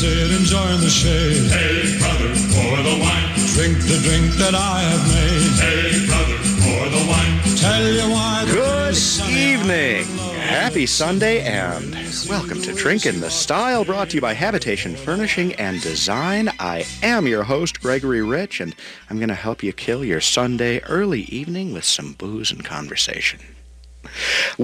sit, enjoy in the shade. Hey, brother, pour the wine. Drink the drink that I have made. Hey, brother, pour the wine. Tell you why. Good day is sunny evening. Happy Sunday and welcome to Drinkin' the Style, brought to you by Habitation Furnishing and Design. I am your host, Gregory Rich, and I'm going to help you kill your Sunday early evening with some booze and conversation.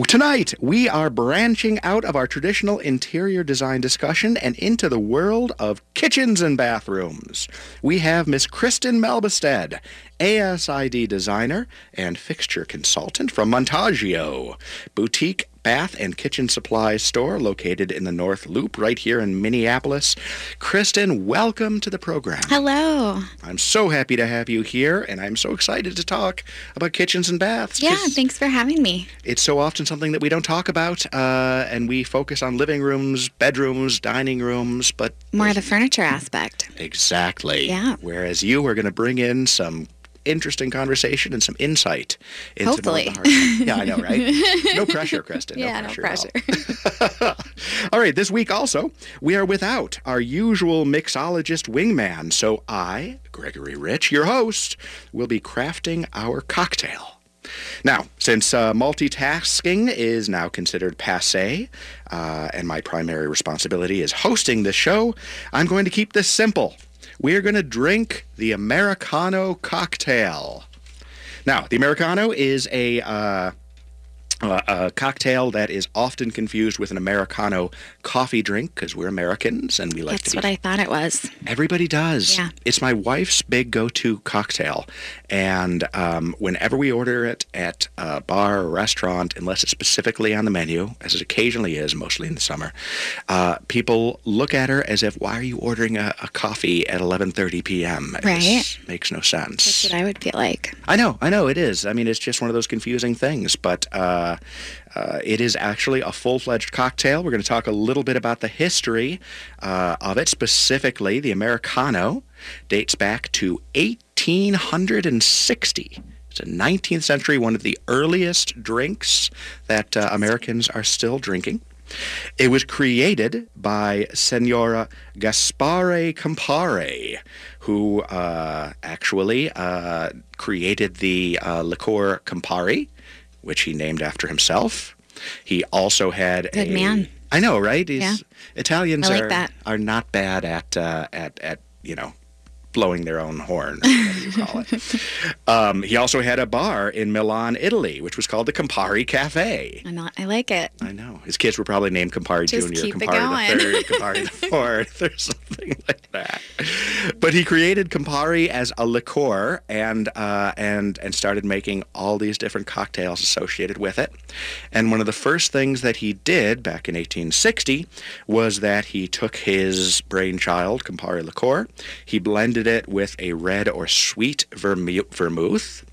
Tonight, we are branching out of our traditional interior design discussion and into the world of kitchens and bathrooms. We have Miss Kristin Melbostad, ASID designer and fixture consultant from Montaggio, boutique bath and kitchen supply store located in the North Loop right here in Minneapolis. Kristin, welcome to the program. Hello. I'm so happy to have you here, and I'm so excited to talk about kitchens and baths. Yeah, thanks for having me. it's so often something that we don't talk about, uh, and we focus on living rooms, bedrooms, dining rooms, but More the furniture aspect. exactly. Yeah. Whereas you are going to bring in some interesting conversation and some insight into Hopefully. Yeah, I know, right? No pressure, Kristin. Yeah, no no pressure. all. all right, this week also, we are without our usual mixologist wingman. So I, Gregory Rich, your host, will be crafting our cocktail. Now, since uh, multitasking is now considered passe, uh, and my primary responsibility is hosting this show, I'm going to keep this simple. We're going to drink the Americano cocktail. Now, the Americano is a uh, uh, a cocktail that is often confused with an Americano coffee drink because we're Americans and we like That's to what I thought it was. Everybody does. Yeah. It's my wife's big go-to cocktail, and um, whenever we order it at a bar or restaurant, unless it's specifically on the menu, as it occasionally is, mostly in the summer, uh, people look at her as if, "Why are you ordering a, a coffee at 11:30 p.m.?" Right. This makes no sense. That's what I would feel like. I know, I know it is. I mean, it's just one of those confusing things, but uh, uh, it is actually a full-fledged cocktail. We're going to talk a little bit about the history uh, of it, specifically the Americano dates back to 1860. It's a 19th century, one of the earliest drinks that uh, Americans are still drinking. It was created by Senora Gaspare Campari, who uh, actually uh, created the uh, liqueur Campari, which he named after himself. He also had Good a man. I know, right? He's, Yeah. Italians like are that. are not bad at uh, at at you know blowing their own horn, whatever you call it. Um, he also had a bar in Milan, Italy, which was called the Campari Cafe. Not, I like it. I know. His kids were probably named Campari Just Junior, keep Campari the. Third, Campari the Fourth, or something like that. But he created Campari as a liqueur and uh, and and started making all these different cocktails associated with it. And one of the first things that he did back in 1860 was that he took his brainchild, Campari liqueur, he blended it with a red or sweet vermu- vermouth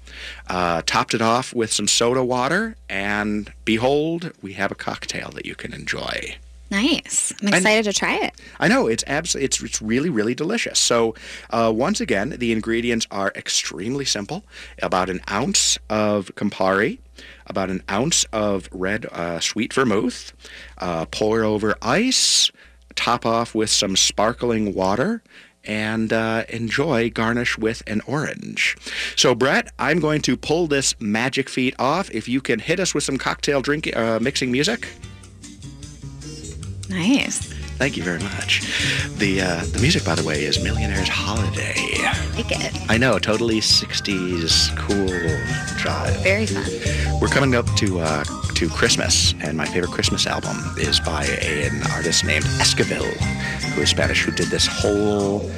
uh, topped it off with some soda water, and behold, we have a cocktail that you can enjoy. Nice. I'm excited to try it. I know it's abs- it's it's really really delicious. So uh, once again, the ingredients are extremely simple. About an ounce of Campari, about an ounce of red uh, sweet vermouth. Uh, pour over ice. Top off with some sparkling water. And uh, enjoy garnish with an orange. So, Brett, I'm going to pull this magic feat off. If you can hit us with some cocktail drink uh, mixing music. Nice. Thank you very much. The uh, the music, by the way, is Millionaire's Holiday. Like it. I know, totally 60s cool drive. Very fun. We're coming up to uh, to Christmas, and my favorite Christmas album is by a, an artist named Esquivel, who is Spanish, who did this whole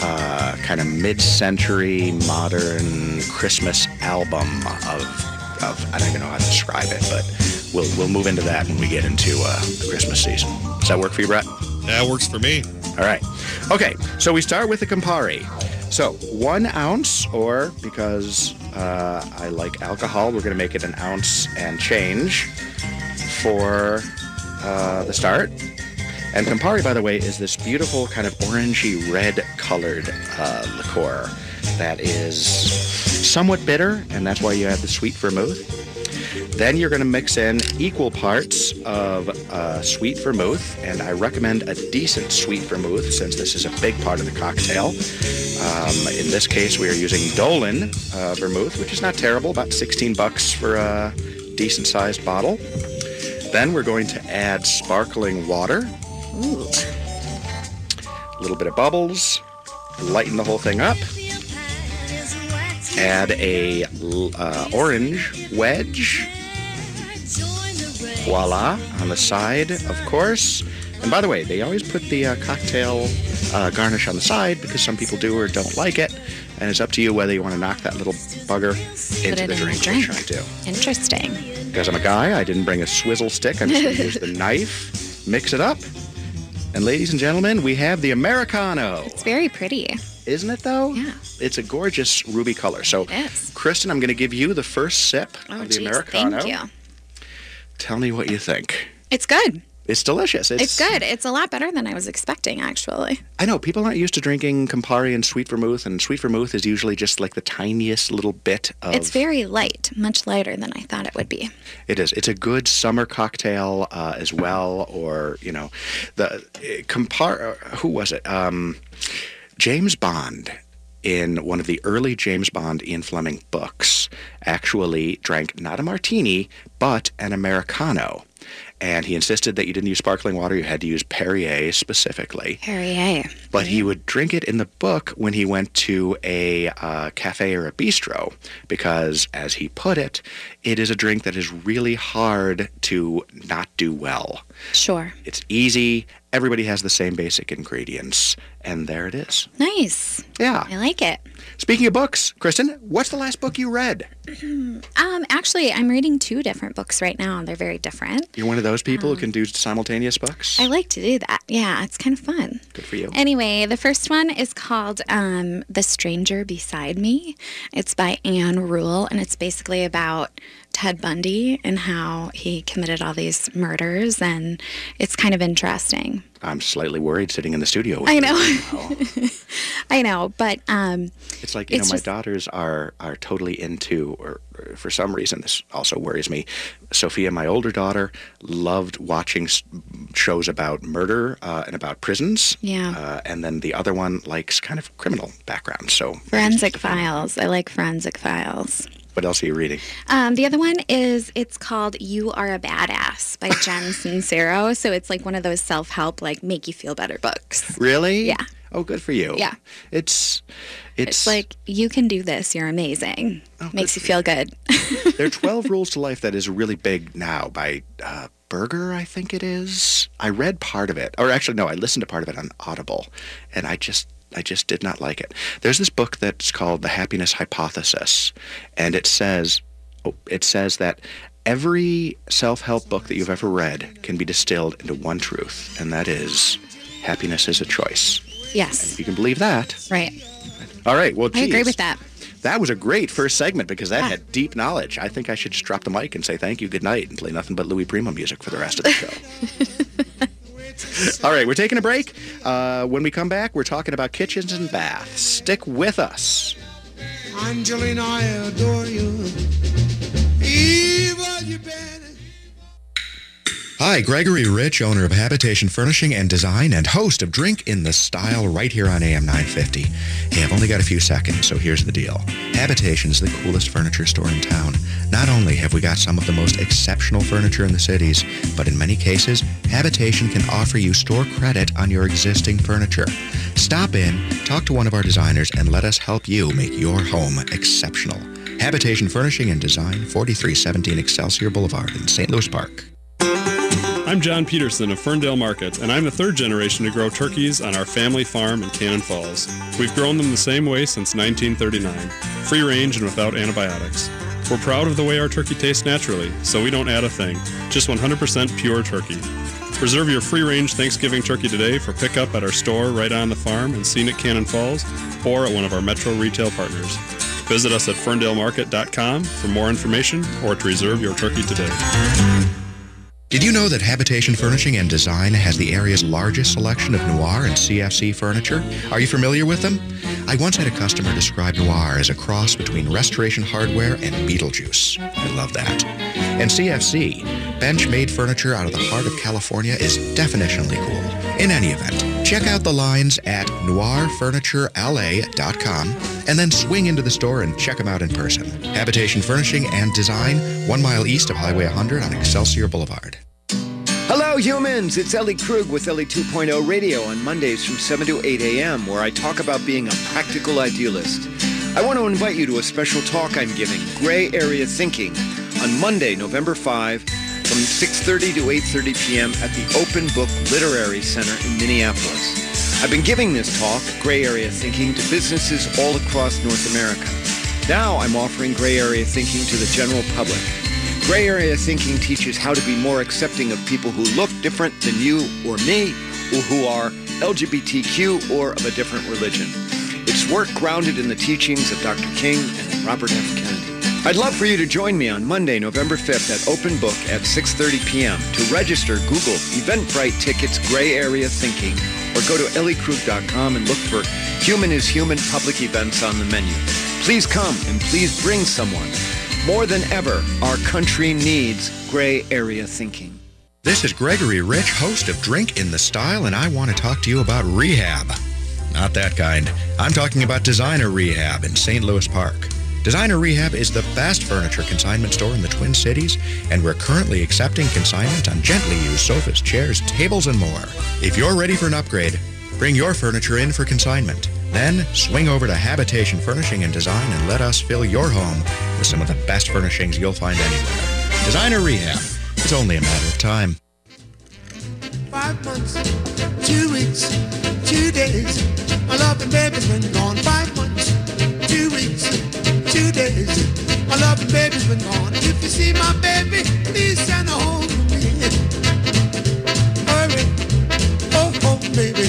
uh, kind of mid-century modern Christmas album of, of I don't even know how to describe it, but we'll we'll move into that when we get into uh, the Christmas season. Does that work for you, Brett? That works for me. All right. Okay, so we start with the Campari. So one ounce, or because uh, I like alcohol, we're going to make it an ounce and change for uh, the start. And Campari, by the way, is this beautiful kind of orangey red colored uh, liqueur that is somewhat bitter, and that's why you add the sweet vermouth. Then you're going to mix in equal parts of uh, sweet vermouth, and I recommend a decent sweet vermouth since this is a big part of the cocktail. Um, in this case, we are using Dolin uh, vermouth, which is not terrible, about 16 bucks for a decent sized bottle. Then we're going to add sparkling water, Ooh. a little bit of bubbles, lighten the whole thing up. Add a uh, orange wedge. Voila, on the side, of course. And by the way, they always put the uh, cocktail uh, garnish on the side because some people do or don't like it. And it's up to you whether you want to knock that little bugger into the in drink, drink. which I do. Interesting. Because I'm a guy, I didn't bring a swizzle stick. I'm just going to use the knife, mix it up. And ladies and gentlemen, we have the Americano. It's very pretty. Isn't it though? Yeah. It's a gorgeous ruby color. So, Kristin, I'm going to give you the first sip Oh, of the geez. Americano. Thank you. Tell me what you think. It's good. It's delicious. It's good. It's a lot better than I was expecting, actually. I know people aren't used to drinking Campari and sweet vermouth, and sweet vermouth is usually just like the tiniest little bit of. It's very light, much lighter than I thought it would be. It is. It's a good summer cocktail uh, as well, or you know, the uh, Campari. Who was it? Um, James Bond. In one of the early James Bond Ian Fleming books, actually drank not a martini, but an Americano. And he insisted that you didn't use sparkling water, you had to use Perrier specifically. Perrier. But he would drink it in the book when he went to a uh, cafe or a bistro because, as he put it, it is a drink that is really hard to not do well. Sure. It's easy, everybody has the same basic ingredients, and there it is. Nice. Yeah. I like it. Speaking of books, Kristin, what's the last book you read? Um, actually, I'm reading two different books right now, and they're very different. You're one of those people who can do simultaneous books? I like to do that. Yeah, it's kind of fun. Good for you. Anyway, the first one is called um, The Stranger Beside Me. It's by Ann Rule, and it's basically about Ted Bundy and how he committed all these murders, and it's kind of interesting. I'm slightly worried sitting in the studio with I know. now. I know, but um, It's like you It's know, my just- daughters are are totally into, or, or for some reason, this also worries me. Sophia, my older daughter, loved watching shows about murder uh, and about prisons. Yeah. Uh, and then the other one likes kind of criminal background. So Forensic Files. I like Forensic Files. What else are you reading? Um, the other one is it's called "You Are a Badass" by Jen Sincero. So it's like one of those self-help, like make you feel better books. Really? Yeah. Oh, good for you. Yeah. It's it's, It's like you can do this. You're amazing. Oh, Makes you feel good. there are 12 Rules to Life that is really big now by uh, Berger, I think it is. I read part of it, or actually, no, I listened to part of it on Audible, and I just. I just did not like it. There's this book that's called The Happiness Hypothesis, and it says, oh, it says that every self-help book that you've ever read can be distilled into one truth, and that is, happiness is a choice. yes. If you can believe that. Right. All right. Well, I agree with that. That was a great first segment because that Yeah. had deep knowledge. I think I should just drop the mic and say thank you, good night, and play nothing but Louis Prima music for the rest of the show. All right, we're taking a break. Uh, when we come back, we're talking about kitchens and baths. Stick with us. Angelina, I adore you. Eva, you better. Hi, Gregory Rich, owner of Habitation Furnishing and Design and host of Drink in the Style right here on AM 950. Hey, I've only got a few seconds, so here's the deal. Habitation is the coolest furniture store in town. Not only have we got some of the most exceptional furniture in the cities, but in many cases, Habitation can offer you store credit on your existing furniture. Stop in, talk to one of our designers, and let us help you make your home exceptional. Habitation Furnishing and Design, 4317 Excelsior Boulevard in St. Louis Park. I'm John Peterson of Ferndale Market, and I'm the third generation to grow turkeys on our family farm in Cannon Falls. We've grown them the same way since 1939, free range and without antibiotics. We're proud of the way our turkey tastes naturally, so we don't add a thing, just 100% pure turkey. Reserve your free range Thanksgiving turkey today for pickup at our store right on the farm in scenic Cannon Falls or at one of our Metro retail partners. Visit us at ferndalemarket.com for more information or to reserve your turkey today. Did you know that Habitation Furnishing and Design has the area's largest selection of noir and CFC furniture? Are you familiar with them? I once had a customer describe noir as a cross between Restoration Hardware and Beetlejuice. I love that. And CFC, bench-made furniture out of the heart of California, is definitionally cool. In any event, check out the lines at noirfurniturela.com and then swing into the store and check them out in person. Habitation Furnishing and Design, one mile east of Highway 100 on Excelsior Boulevard. Hello, humans. It's Ellie Krug with Ellie 2.0 Radio on Mondays from 7 to 8 a.m., where I talk about being a practical idealist. I want to invite you to a special talk I'm giving, Gray Area Thinking, on Monday, November 5, from 6.30 to 8.30 p.m. at the Open Book Literary Center in Minneapolis. I've been giving this talk, Gray Area Thinking, to businesses all across North America. Now I'm offering Gray Area Thinking to the general public. Gray area thinking teaches how to be more accepting of people who look different than you or me, or who are LGBTQ or of a different religion. It's work grounded in the teachings of Dr. King and Robert F. Kennedy. I'd love for you to join me on Monday, November 5th at Open Book at 6.30 p.m. To register, Google Eventbrite Tickets Gray Area Thinking or go to elliekrug.com and look for Human is Human public events on the menu. Please come and please bring someone. More than ever, our country needs gray area thinking. This is Gregory Rich, host of Drink in the Style, and I want to talk to you about rehab. Not that kind. I'm talking about Designer Rehab in St. Louis Park. Designer Rehab is the best furniture consignment store in the Twin Cities, and we're currently accepting consignment on gently used sofas, chairs, tables, and more. If you're ready for an upgrade, bring your furniture in for consignment. Then swing over to Habitation Furnishing and Design and let us fill your home with some of the best furnishings you'll find anywhere. Designer Rehab. It's only a matter of time. Five months, two weeks, two days. My loving baby's been gone. Five months, two weeks, two days. My loving baby's been gone. If you see my baby, please send her home to me. Hurry, oh, oh, baby.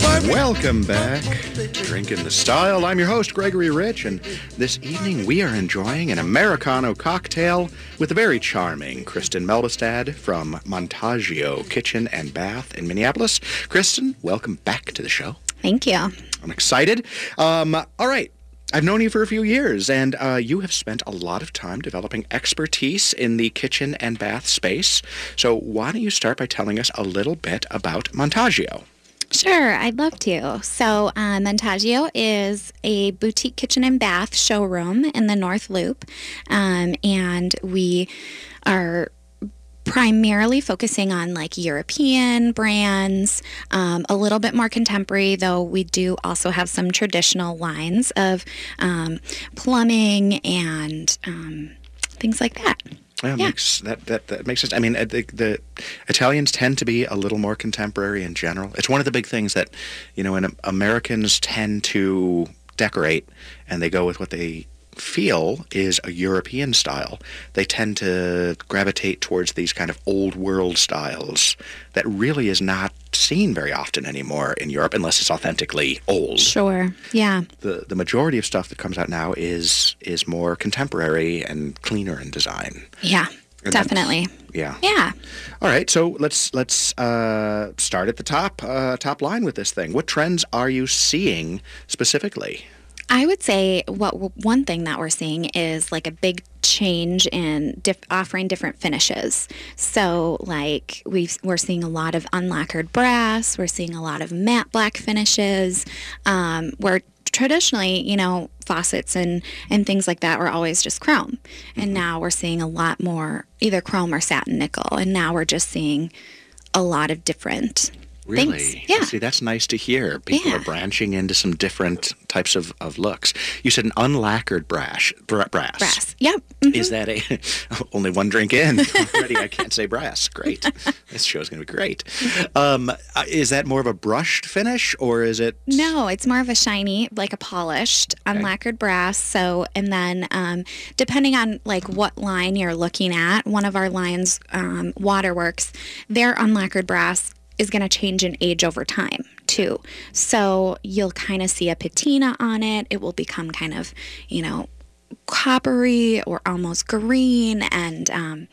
Hurry. Welcome back Drinking the Style. I'm your host, Gregory Rich, and this evening we are enjoying an Americano cocktail with the very charming Kristin Melbostad from Montaggio Kitchen and Bath in Minneapolis. Kristin, welcome back to the show. Thank you. I'm excited. Um, all right. I've known you for a few years, and uh, you have spent a lot of time developing expertise in the kitchen and bath space. So, why don't you start by telling us a little bit about Montaggio? Sure, I'd love to. So, uh, Montaggio is a boutique kitchen and bath showroom in the North Loop, um, and we are primarily focusing on like European brands, um, a little bit more contemporary, though we do also have some traditional lines of um, plumbing and um, things like that. Yeah, Yeah. makes that, that that makes sense. I mean, the, the Italians tend to be a little more contemporary in general. It's one of the big things that, you know, and Americans tend to decorate, and they go with what they feel is a European style. They tend to gravitate towards these kind of old world styles that really is not seen very often anymore in Europe, unless it's authentically old Sure. Yeah. the the majority of stuff that comes out now is is more contemporary and cleaner in design. Yeah. And Definitely. Yeah. Yeah. All right. So let's let's uh, start at the top uh, top line with this thing. What trends are you seeing specifically? I would say what one thing that we're seeing is like a big change in diff- offering different finishes. So like we we're seeing a lot of unlacquered brass. We're seeing a lot of matte black finishes. Um, where traditionally, you know, faucets and and things like that were always just chrome, and now we're seeing a lot more either chrome or satin nickel, and now we're just seeing a lot of different Really? things. Yeah. See, that's nice to hear. People Yeah. are branching into some different types of, of looks. You said an unlacquered brass. Bra- brass. Brass. Yep. mhm. Is that a only one drink in already? I can't say brass. Great. this show's going to be great. Um, uh, is that more of a brushed finish or is it? No, it's more of a shiny, like a polished, unlacquered brass. So, and then um, depending on like what line you're looking at, one of our lines, um, Waterworks, their unlacquered brass is going to change in age over time too. So you'll kind of see a patina on it. It will become kind of, you know, coppery or almost green and um,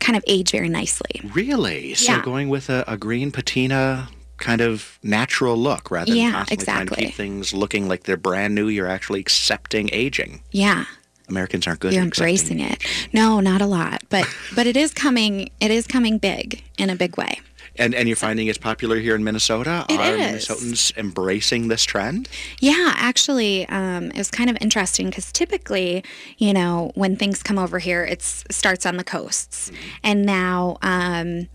kind of age very nicely. Really? So Yeah. going with a, a green patina kind of natural look rather than Yeah, constantly trying to keep things looking like they're brand new. You're actually accepting aging. Yeah. Americans aren't good. You're at embracing it. No, not a lot, but but it is coming. It is coming big in a big way. And and you're finding it's popular here in Minnesota. It Are is. Minnesotans embracing this trend? Yeah, actually, um, it was kind of interesting because typically, you know, when things come over here, it starts on the coasts, and now um,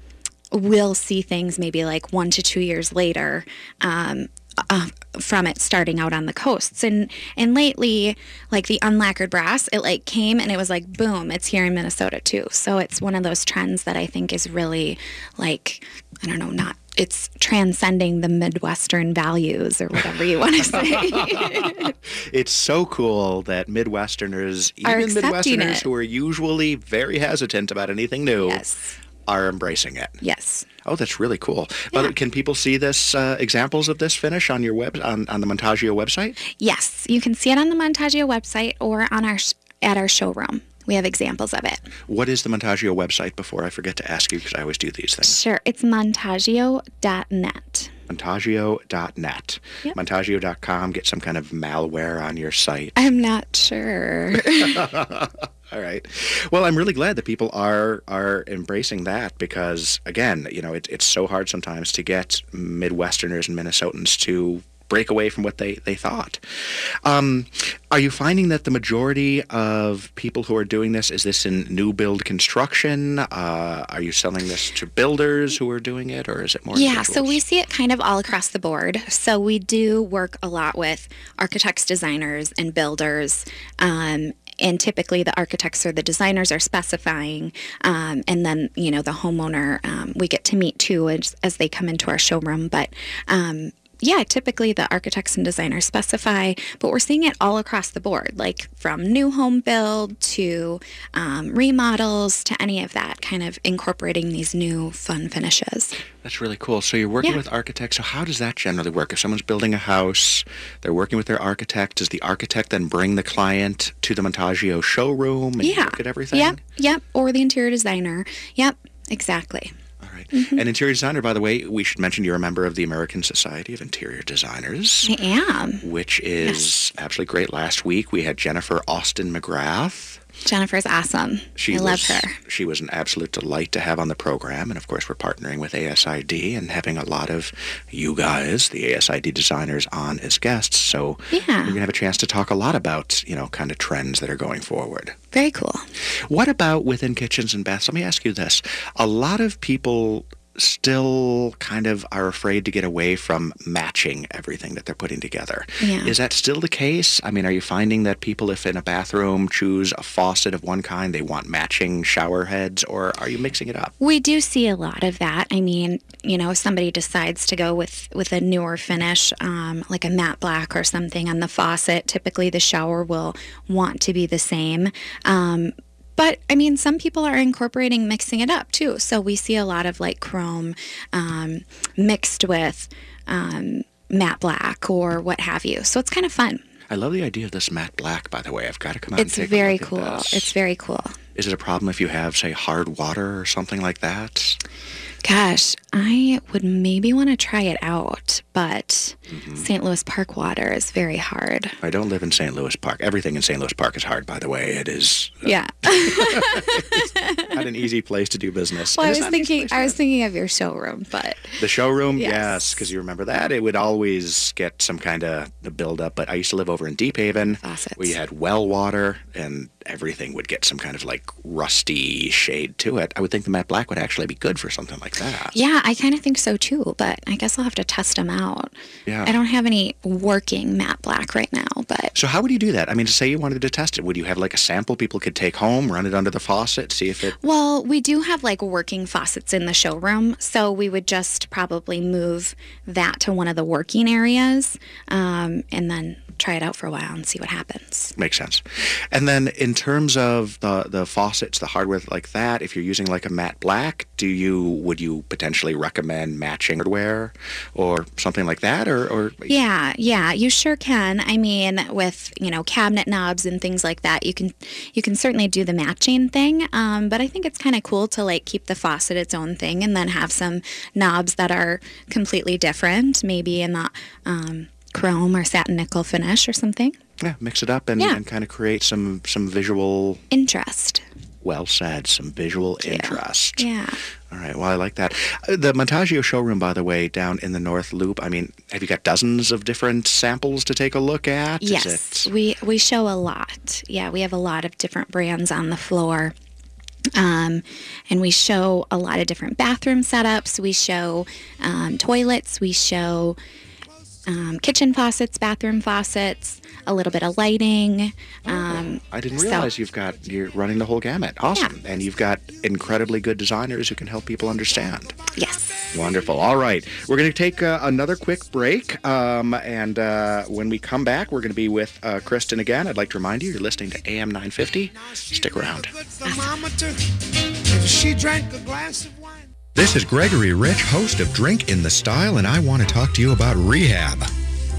we'll see things maybe like one to two years later. Um, uh, from it starting out on the coasts and and lately like the unlacquered brass it like came and it was like boom it's here in minnesota too so it's one of those trends that i think is really like i don't know not it's transcending the midwestern values or whatever you want to say It's so cool that Midwesterners, Are even Midwesterners it. who are usually very hesitant about anything new, yes are embracing it. yes Oh, that's really cool. But can people see this uh, examples of this finish on your web on, on the Montaggio website? yes you can see it on the montaggio website or on our at our showroom we have examples of it What is the Montaggio website before I forget to ask you because I always do these things? sure it's montaggio.net Montaggio.net. Yep. Montaggio.com. Get some kind of malware on your site. i'm not sure All right. Well, I'm really glad that people are are embracing that because, again, you know, it, it's so hard sometimes to get Midwesterners and Minnesotans to break away from what they, they thought. Um, are you finding that the majority of people who are doing this, is this in new build construction? Uh, are you selling this to builders who are doing it, or is it more Yeah, so we see it kind of all across the board. So we do work a lot with architects, designers, and builders. Um, and typically the architects or the designers are specifying um, and then you know the homeowner um, we get to meet too as, as they come into our showroom but um, yeah, typically the architects and designers specify, but we're seeing it all across the board, like from new home build to um, remodels to any of that, kind of incorporating these new fun finishes. That's really cool. So you're working Yeah. with architects. So how does that generally work? If someone's building a house, they're working with their architect. Does the architect then bring the client to the Montaggio showroom and yeah. look at everything? Yep, yep. Or the interior designer. Yep, exactly. Mm-hmm. And interior designer, by the way, we should mention you're a member of the American Society of Interior Designers. I am. Which is absolutely great. Last week we had Jennifer Austin McGrath. Jennifer's awesome. She I love her. She was an absolute delight to have on the program. And of course, we're partnering with ASID and having a lot of you guys, the ASID designers, on as guests. So Yeah. we're going to have a chance to talk a lot about, you know, kind of trends that are going forward. Very cool. What about within kitchens and baths? Let me ask you this. A lot of people still kind of are afraid to get away from matching everything that they're putting together. Yeah. Is that still the case? I mean, are you finding that people, if in a bathroom choose a faucet of one kind, they want matching shower heads, or are you mixing it up? We do see a lot of that. I mean, you know, if somebody decides to go with with a newer finish, um, like a matte black or something on the faucet, typically the shower will want to be the same. Um, but I mean, some people are incorporating mixing it up too. So we see a lot of like chrome um, mixed with um, matte black or what have you. So it's kind of fun. I love the idea of this matte black, by the way. I've got to come out It's and take a very look at cool. this. It's very cool. Is it a problem if you have, say, hard water or something like that? Gosh, I would maybe want to try it out, but Mm-hmm. St. Louis Park water is very hard. I don't live in St. Louis Park. Everything in St. Louis Park is hard, by the way. It is Yeah. not an easy place to do business. Well, I was not an easy thinking, I was thinking of your showroom, but The showroom, Yes. yes, because you remember that. It would always get some kind of buildup. But I used to live over in Deephaven, Faucets. you had well water, and everything would get some kind of like rusty shade to it. I would think the matte black would actually be good for something like that. yeah, I kind of think so too. But I guess I'll have to test them out. Yeah. I don't have any working matte black right now, but So how would you do that? I mean, to say you wanted to test it, would you have like a sample people could take home, run it under the faucet, see if it? well, we do have like working faucets in the showroom, so we would just probably move that to one of the working areas, um, and then try it out for a while and see what happens. Makes sense. And then in terms of the the faucets, the hardware like that, if you're using like a matte black, do you would you potentially recommend matching hardware or something like that, or or Yeah, yeah, you sure can. I mean, with you know cabinet knobs and things like that, you can you can certainly do the matching thing. Um, but I think it's kind of cool to like keep the faucet its own thing and then have some knobs that are completely different, maybe in the um, chrome or satin nickel finish or something. yeah, mix it up and, Yeah. and kind of create some some visual. Interest. Well said. Some visual interest. Yeah. All right. Well, I like that. Uh, The Montaggio showroom, by the way, down in the North Loop. I mean, have you got dozens of different samples to take a look at? Yes, it- we we show a lot. Yeah, we have a lot of different brands on the floor. Um, and we show a lot of different bathroom setups. We show um, toilets. We show um, kitchen faucets, bathroom faucets, a little bit of lighting. Um, I didn't so- realize you've got you're running the whole gamut. Awesome. And you've got incredibly good designers who can help people understand. yes. Wonderful. All right. We're going to take uh, another quick break. Um, and uh, when we come back, we're going to be with uh, Kristin again. I'd like to remind you, you're listening to AM 950. Stick around. Good This is Gregory Rich, host of Drink in the Style, and I want to talk to you about rehab.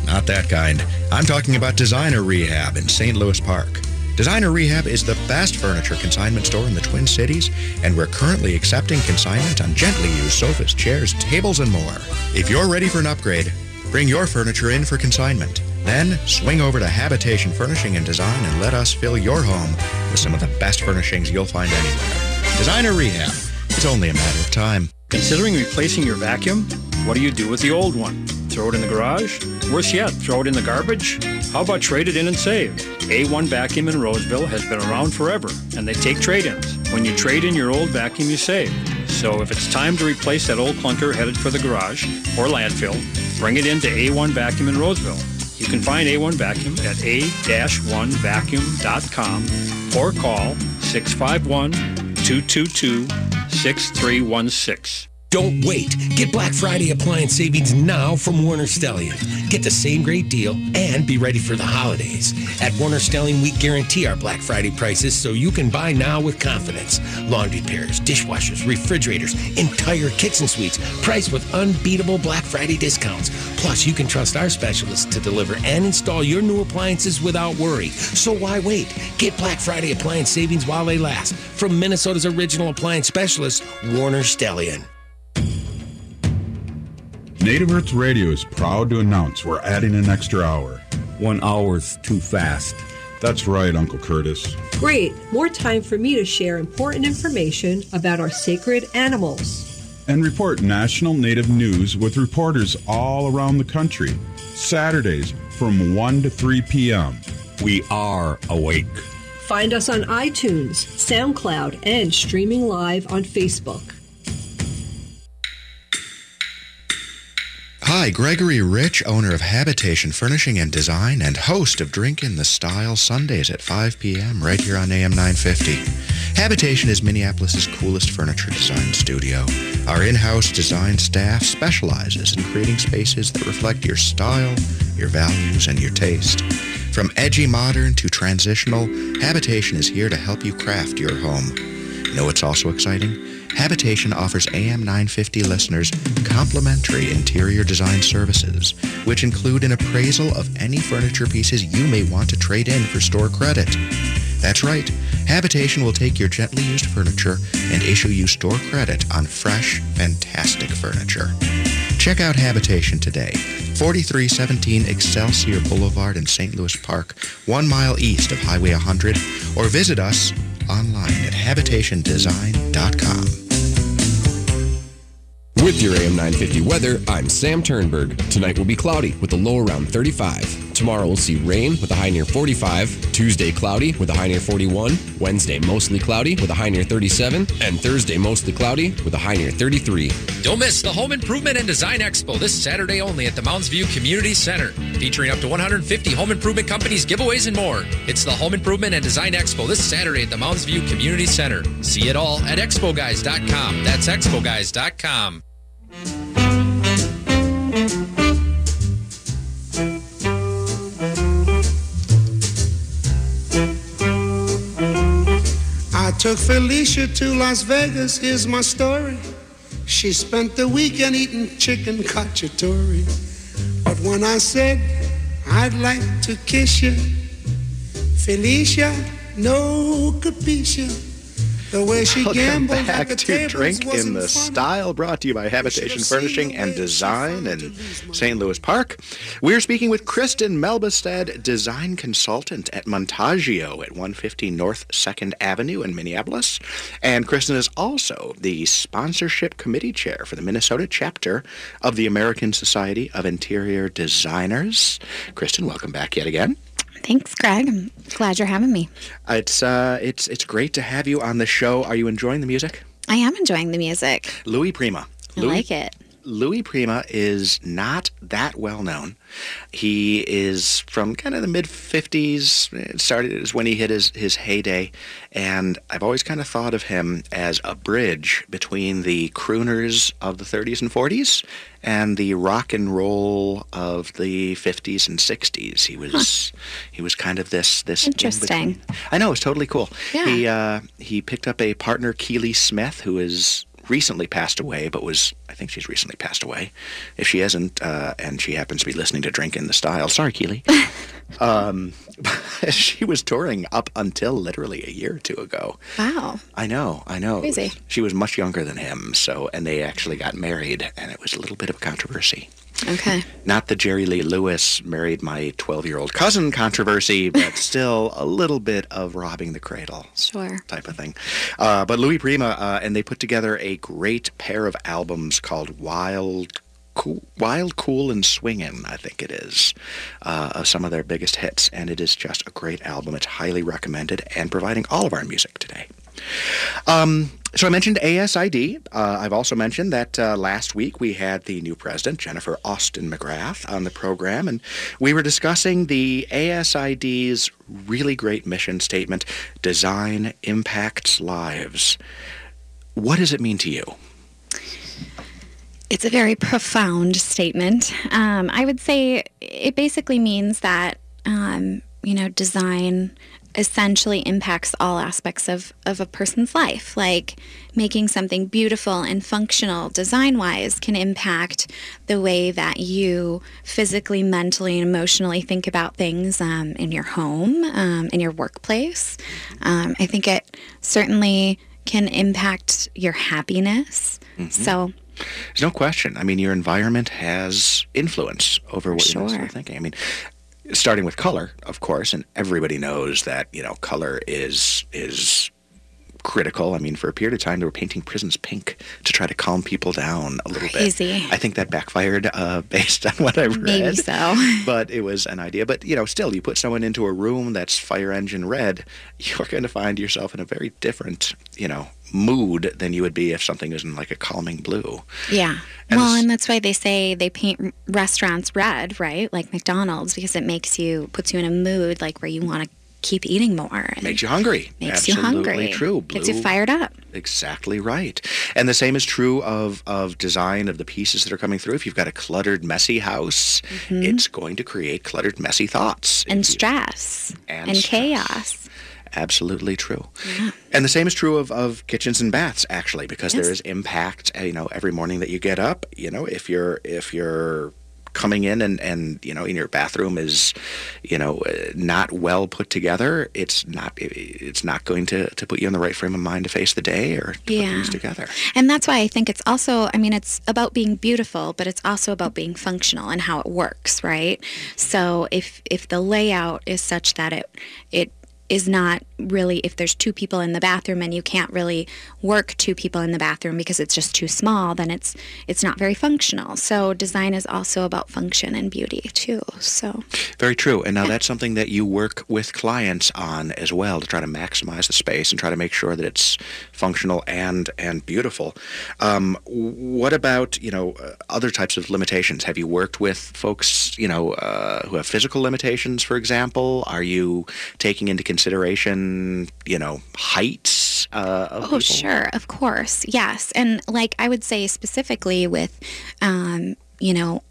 Not that kind. I'm talking about Designer Rehab in St. Louis Park. Designer Rehab is the best furniture consignment store in the Twin Cities, and we're currently accepting consignment on gently used sofas, chairs, tables, and more. If you're ready for an upgrade, bring your furniture in for consignment. Then swing over to Habitation Furnishing and Design and let us fill your home with some of the best furnishings you'll find anywhere. Designer Rehab. It's only a matter of time. Considering replacing your vacuum? What do you do with the old one? Throw it in the garage? Worse yet, throw it in the garbage? How about trade it in and save? A1 Vacuum in Roseville has been around forever, and they take trade-ins. When you trade in your old vacuum, you save. So if it's time to replace that old clunker headed for the garage or landfill, bring it into A1 Vacuum in Roseville. You can find A1 Vacuum at a-1vacuum.com or call 651-222-6316. Don't wait. Get Black Friday appliance savings now from Warner Stellian. Get the same great deal and be ready for the holidays. At Warner Stellian, we guarantee our Black Friday prices so you can buy now with confidence. Laundry pairs, dishwashers, refrigerators, entire kitchen suites, priced with unbeatable Black Friday discounts. Plus, you can trust our specialists to deliver and install your new appliances without worry. So why wait? Get Black Friday appliance savings while they last from Minnesota's original appliance specialist, Warner Stellian. Native Earth Radio is proud to announce we're adding an extra hour. One hour's too fast. That's right, Uncle Curtis. Great. More time for me to share important information about our sacred animals. And report national native news with reporters all around the country. Saturdays from 1 to 3 p.m. We are awake. Find us on iTunes, SoundCloud, and streaming live on Facebook. Hi, Gregory Rich, owner of Habitation Furnishing and Design and host of Drink in the Style Sundays at 5 p.m. right here on AM 950. Habitation is Minneapolis' coolest furniture design studio. Our in-house design staff specializes in creating spaces that reflect your style, your values, and your taste. From edgy modern to transitional, Habitation is here to help you craft your home. You know what's also exciting? Habitation offers AM 950 listeners complimentary interior design services, which include an appraisal of any furniture pieces you may want to trade in for store credit. That's right, Habitation will take your gently used furniture and issue you store credit on fresh, fantastic furniture. Check out Habitation today, 4317 Excelsior Boulevard in St. Louis Park, one mile east of Highway 100, or visit us online at habitationdesign.com. With your AM 950 weather, I'm Sam Turnberg. Tonight will be cloudy with a low around 35. Tomorrow we'll see rain with a high near 45. Tuesday cloudy with a high near 41. Wednesday mostly cloudy with a high near 37. And Thursday mostly cloudy with a high near 33. Don't miss the Home Improvement and Design Expo this Saturday only at the Mounds View Community Center, featuring up to 150 home improvement companies, giveaways, and more. It's the Home Improvement and Design Expo this Saturday at the Mounds View Community Center. See it all at expoguys.com. That's expoguys.com. took Felicia to Las Vegas. Here's my story. She spent the weekend eating chicken cacciatore. But when I said I'd like to kiss you, Felicia, no capisce. The way she Welcome gambled back the to Drink in the fun. Style, brought to you by Habitation Furnishing and Design in St. Louis Park. We're speaking with Kristin Melbostad, design consultant at Montaggio at 150 North 2nd Avenue in Minneapolis. And Kristin is also the sponsorship committee chair for the Minnesota chapter of the American Society of Interior Designers. Kristin, welcome back yet again. Thanks, Greg. I'm glad you're having me. It's uh, it's it's great to have you on the show. Are you enjoying the music? I am enjoying the music. Louis Prima. I like it. Louis Prima is not that well known. He is from kind of the mid 50s. It started is when he hit his, his heyday. And I've always kind of thought of him as a bridge between the crooners of the 30s and 40s and the rock and roll of the 50s and 60s. He was he was kind of this this Interesting. I know it's totally cool. Yeah. He uh, he picked up a partner, Keely Smith, who is recently passed away, but was I think she's recently passed away. If she hasn't, uh, and she happens to be listening to Drink in the Style, sorry, Keely. um, she was touring up until literally a year or two ago. Wow. I know, I know. Crazy. She was much younger than him, so and they actually got married, and it was a little bit of a controversy. Okay. Not the Jerry Lee Lewis married my 12 year old cousin controversy, but still a little bit of robbing the cradle Sure. type of thing. Uh, but Louis Prima, uh, and they put together a great pair of albums called Wild. Cool, Wild, Cool, and Swingin', I think it is, uh, of some of their biggest hits. And it is just a great album. It's highly recommended and providing all of our music today. Um, so I mentioned ASID. Uh, I've also mentioned that uh, last week we had the new president, Jennifer Austin McGrath, on the program, and we were discussing the ASID's really great mission statement, Design Impacts Lives. What does it mean to you? It's a very profound statement. Um, I would say it basically means that, um, you know, design essentially impacts all aspects of, of a person's life. Like making something beautiful and functional design wise can impact the way that you physically, mentally, and emotionally think about things um, in your home, um, in your workplace. Um, I think it certainly can impact your happiness. So, There's no question. I mean, your environment has influence over what you're Sure. thinking. I mean, starting with color, of course, and everybody knows that you know color is is critical. I mean, for a period of time, they were painting prisons pink to try to calm people down a little Crazy. bit. I think that backfired uh, based on what I've read. Maybe so. But it was an idea. But you know, still, you put someone into a room that's fire engine red, you're going to find yourself in a very different, you know, mood than you would be if something is in like a calming blue. Yeah. And well, and that's why they say they paint restaurants red, right? Like McDonald's, because it makes you, puts you in a mood like where you want to keep eating more. And Makes you hungry. makes Absolutely you hungry. true. Gets you fired up. Exactly right. And the same is true of, of design of the pieces that are coming through. If you've got a cluttered, messy house, Mhm. it's going to create cluttered, messy thoughts. And stress. And And, stress. chaos. Absolutely true. And the same is true of, of kitchens and baths, actually, because there Yes. is impact. uh, You know, every morning that you get up, you know, if you're if you're coming in and and you know in your bathroom is you know uh, not well put together it's not it's not going to to put you in the right frame of mind to face the day or to put Yeah. things together And that's why I think it's also, I mean, it's about being beautiful, but it's also about being functional and how it works, right? So if if the layout is such that it it is not really if there's two people in the bathroom and you can't really work two people in the bathroom because it's just too small then it's it's not very functional so design is also about function and beauty too so Very true. And now that's something that you work with clients on as well to try to maximize the space and try to make sure that it's functional and and beautiful. Um, what about you know uh, other types of limitations? Have you worked with folks you know uh, who have physical limitations, for example? Are you taking into consideration you know heights? Uh, of Oh, people? sure, of course, yes. And like I would say specifically with, um, you know,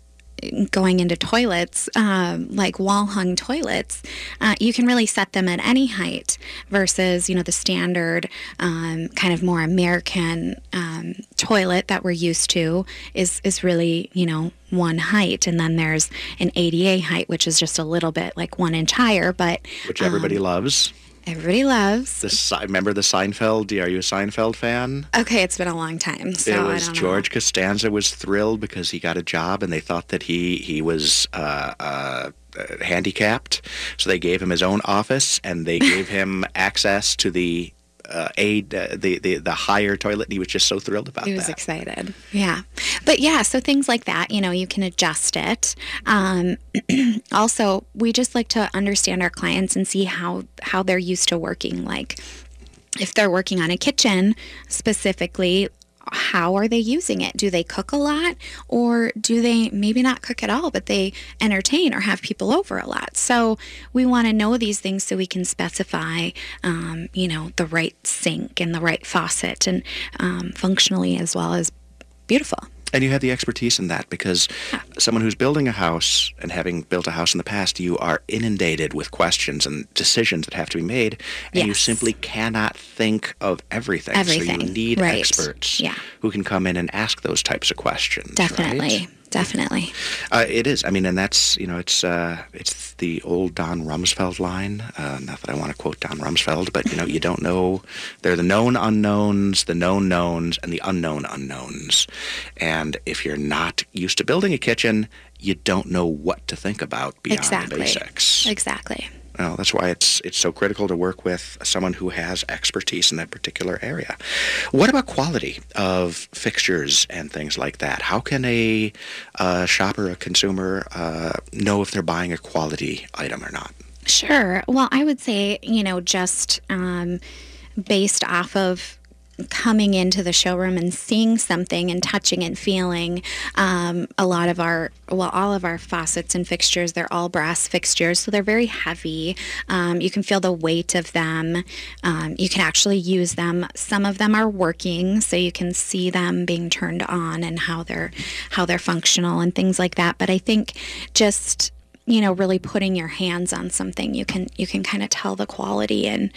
going into toilets, um, like wall hung toilets, uh, you can really set them at any height versus, you know, the standard um, kind of more American um, toilet that we're used to is, is really, you know, one height. And then there's an ADA height, which is just a little bit like one inch higher, but Which everybody um, loves. Everybody loves. The remember the Seinfeld? Are you a Seinfeld fan? Okay, it's been a long time, so it I was don't know. George Costanza was thrilled because he got a job, and they thought that he he was uh, uh, uh, handicapped, so they gave him his own office, and they gave him access to the uh, aid uh, the, the the higher toilet. And he was just so thrilled about He was that. excited. Yeah. But yeah, so things like that, you know, you can adjust it. Um, also, we just like to understand our clients and see how how they're used to working. Like if they're working on a kitchen specifically, how are they using it? Do they cook a lot or do they maybe not cook at all, but they entertain or have people over a lot? So we want to know these things so we can specify, um, you know, the right sink and the right faucet and um, functionally as well as beautiful. And you have the expertise in that because someone who's building a house and having built a house in the past, you are inundated with questions and decisions that have to be made, and you simply cannot think of everything. So you need right. experts Yeah. who can come in and ask those types of questions. Definitely. right? Definitely. Uh, it is. I mean, and that's you know, it's uh, it's the old Don Rumsfeld line. Uh, not that I want to quote Don Rumsfeld, but you know, you don't know. They're the known unknowns, the known knowns, and the unknown unknowns. And if you're not used to building a kitchen, you don't know what to think about beyond exactly. the basics. Exactly. Well, that's why it's it's so critical to work with someone who has expertise in that particular area. What about quality of fixtures and things like that? How can a uh, shopper, a consumer, uh, know if they're buying a quality item or not? Sure. Well, I would say, you know, just um, based off of coming into the showroom and seeing something and touching and feeling um, a lot of our well all of our faucets and fixtures they're all brass fixtures so they're very heavy. Um, you can feel the weight of them. Um, you can actually use them. Some of them are working so you can see them being turned on and how they're how they're functional and things like that but i think just you know really putting your hands on something you can you can kind of tell the quality and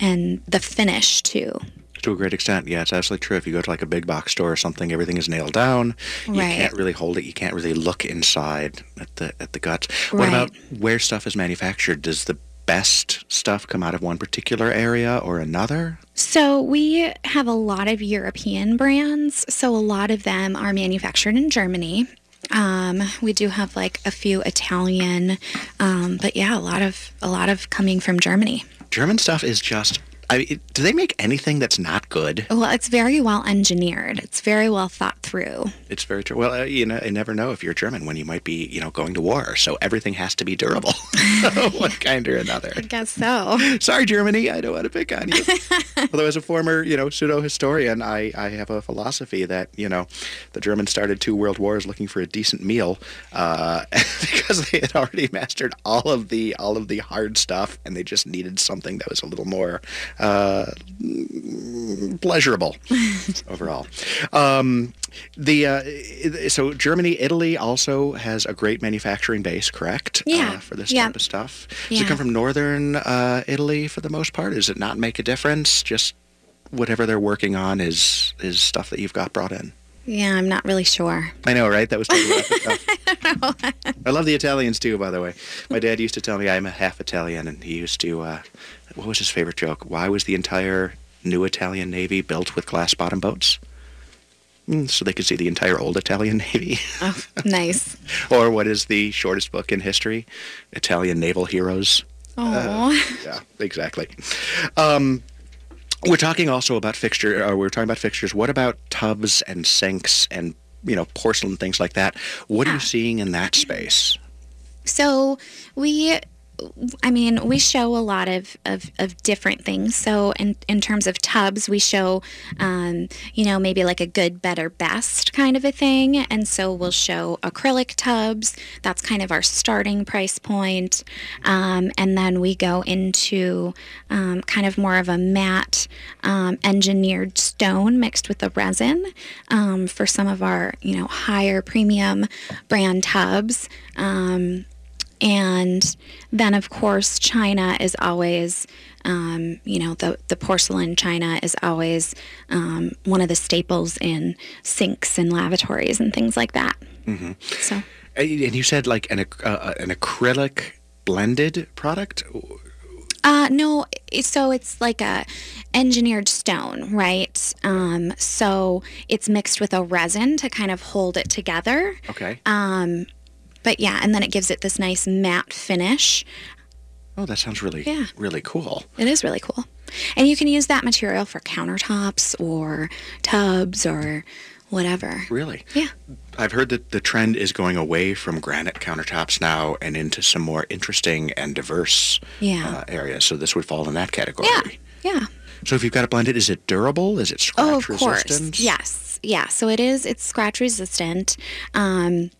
and the finish too To a great extent, yeah, it's absolutely true. If you go to like a big box store or something, everything is nailed down. You Right. can't really hold it. You can't really look inside at the at the guts. What Right. about where stuff is manufactured? Does the best stuff come out of one particular area or another? So we have a lot of European brands. So a lot of them are manufactured in Germany. Um, we do have like a few Italian, um, but yeah, a lot of a lot of coming from Germany. German stuff is just. I mean, do they make anything that's not good? Well, it's very well engineered. It's very well thought through. It's very true. Well, uh, you know, I never know if you're German when you might be, you know, going to war. So everything has to be durable, one kind or another. I guess so. Sorry, Germany, I don't want to pick on you. Although, as a former, you know, pseudo historian, I, I have a philosophy that you know, the Germans started two world wars looking for a decent meal uh, because they had already mastered all of the all of the hard stuff, and they just needed something that was a little more uh, pleasurable overall. Um, the uh, so Germany, Italy also has a great manufacturing base, correct? Yeah, uh, for this yeah. type of stuff. Does it come from northern uh, Italy for the most part? Does it not make a difference? Just whatever they're working on is is stuff that you've got brought in. Yeah, I'm not really sure. I know, right? That was totally off. I love the Italians too, by the way. My dad used to tell me I'm a half Italian, and he used to. Uh, what was his favorite joke? Why was the entire new Italian Navy built with glass bottom boats? Mm, so they could see the entire old Italian Navy. Oh, nice. or what is the shortest book in history? Italian Naval Heroes. Oh, Yeah, exactly. Um, we're talking also about fixture. Uh, we're talking about fixtures. What about tubs and sinks and you know porcelain things like that? What are you seeing in that space? So we, I mean, we show a lot of, of, of different things. So in, in terms of tubs, we show, um, you know, maybe like a good, better, best kind of a thing. And so we'll show acrylic tubs. That's kind of our starting price point. Um, and then we go into um, kind of more of a matte um, engineered stone mixed with the resin um, for some of our, you know, higher premium brand tubs. And then, of course, China is always, um, you know, the, the porcelain China is always um, one of the staples in sinks and lavatories and things like that. hmm So, And you said like an uh, an acrylic blended product. uh, no, so it's like a engineered stone, right? Um, so it's mixed with a resin to kind of hold it together. Okay. Um, but yeah, and then it gives it this nice matte finish. Oh, that sounds really Yeah. really cool. It is really cool. And you can use that material for countertops or tubs or whatever. Really? Yeah. I've heard that the trend is going away from granite countertops now and into some more interesting and diverse Yeah. uh, areas. So this would fall in that category. Yeah. Yeah. So if you've got it blended, is it durable? Is it scratch Oh, of course. Yes. Yeah. So it is, it's scratch resistant. Um,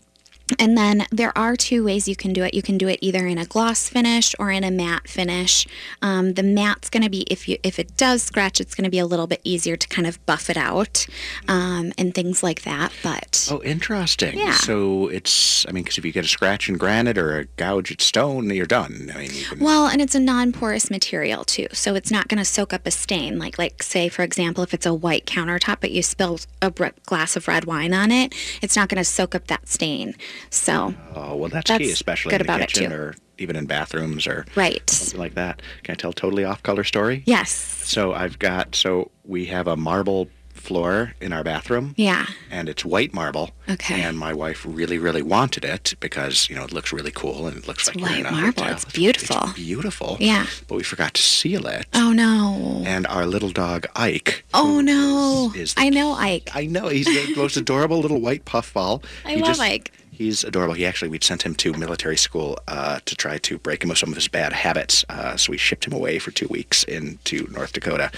and then there are two ways you can do it. You can do it either in a gloss finish or in a matte finish. Um, the matte's going to be if you if it does scratch, it's going to be a little bit easier to kind of buff it out um, and things like that. But Oh, interesting. Yeah. So it's, I mean, because if you get a scratch in granite or a gouge at stone, you're done. I mean, can, Well, and it's a non-porous material too, so it's not going to soak up a stain. Like, like say for example, if it's a white countertop, but you spill a glass of red wine on it, it's not going to soak up that stain. So, oh, well, that's, key, especially good in the about it, kitchen too. or even in bathrooms or right? something like that. Can I tell a totally off-color story? Yes. So I've got, so we have a marble floor in our bathroom. Yeah. and it's white marble. Okay. And my wife really, really wanted it because you know it looks really cool and it looks like you're in white a marble. hotel. It's beautiful. It's beautiful. Yeah. But we forgot to seal it. Oh no. And our little dog Ike. Oh no. is I know Ike. I know he's the most adorable little white puffball. I He love just- Ike. He's adorable. He actually, we'd sent him to military school uh, to try to break him of some of his bad habits. Uh, so we shipped him away for two weeks into North Dakota.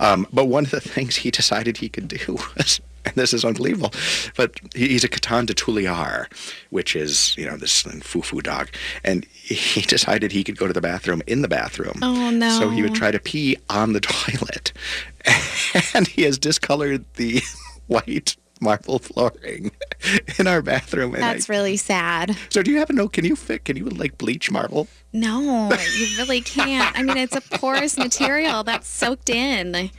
Um, but one of the things he decided he could do was, and this is unbelievable, but he, he's a Coton de Tulear, which is, you know, this foo-foo dog. And he decided he could go to the bathroom in the bathroom. Oh no. So he would try to pee on the toilet. And he has discolored the white marble flooring in our bathroom. And That's I, really sad. so do you happen to know, can you fit, can you like bleach marble? No, you really can't. I mean, it's a porous material that's soaked in.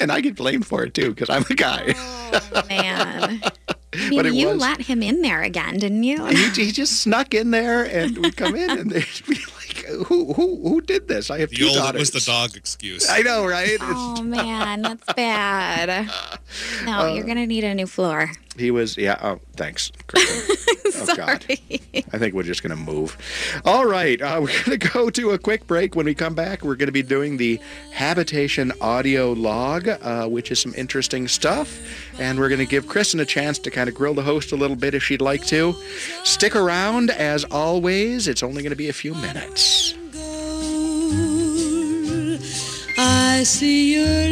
And I get blamed for it too, because I'm the guy. Oh man. I mean, But you was- let him in there again, didn't you? he, he just snuck in there and would come in and they'd be like, who, who, who did this? I have The two old daughters. it was the dog excuse. I know, right? Oh man, that's bad. No, Uh, you're gonna need a new floor. He was, yeah. Oh, thanks. Kristin. Oh, God. I think we're just going to move. All right. Uh, we're going to go to a quick break. When we come back, we're going to be doing the habitation audio log, uh, which is some interesting stuff. And we're going to give Kristin a chance to kind of grill the host a little bit if she'd like to. Stick around, as always. It's only going to be a few minutes. I see your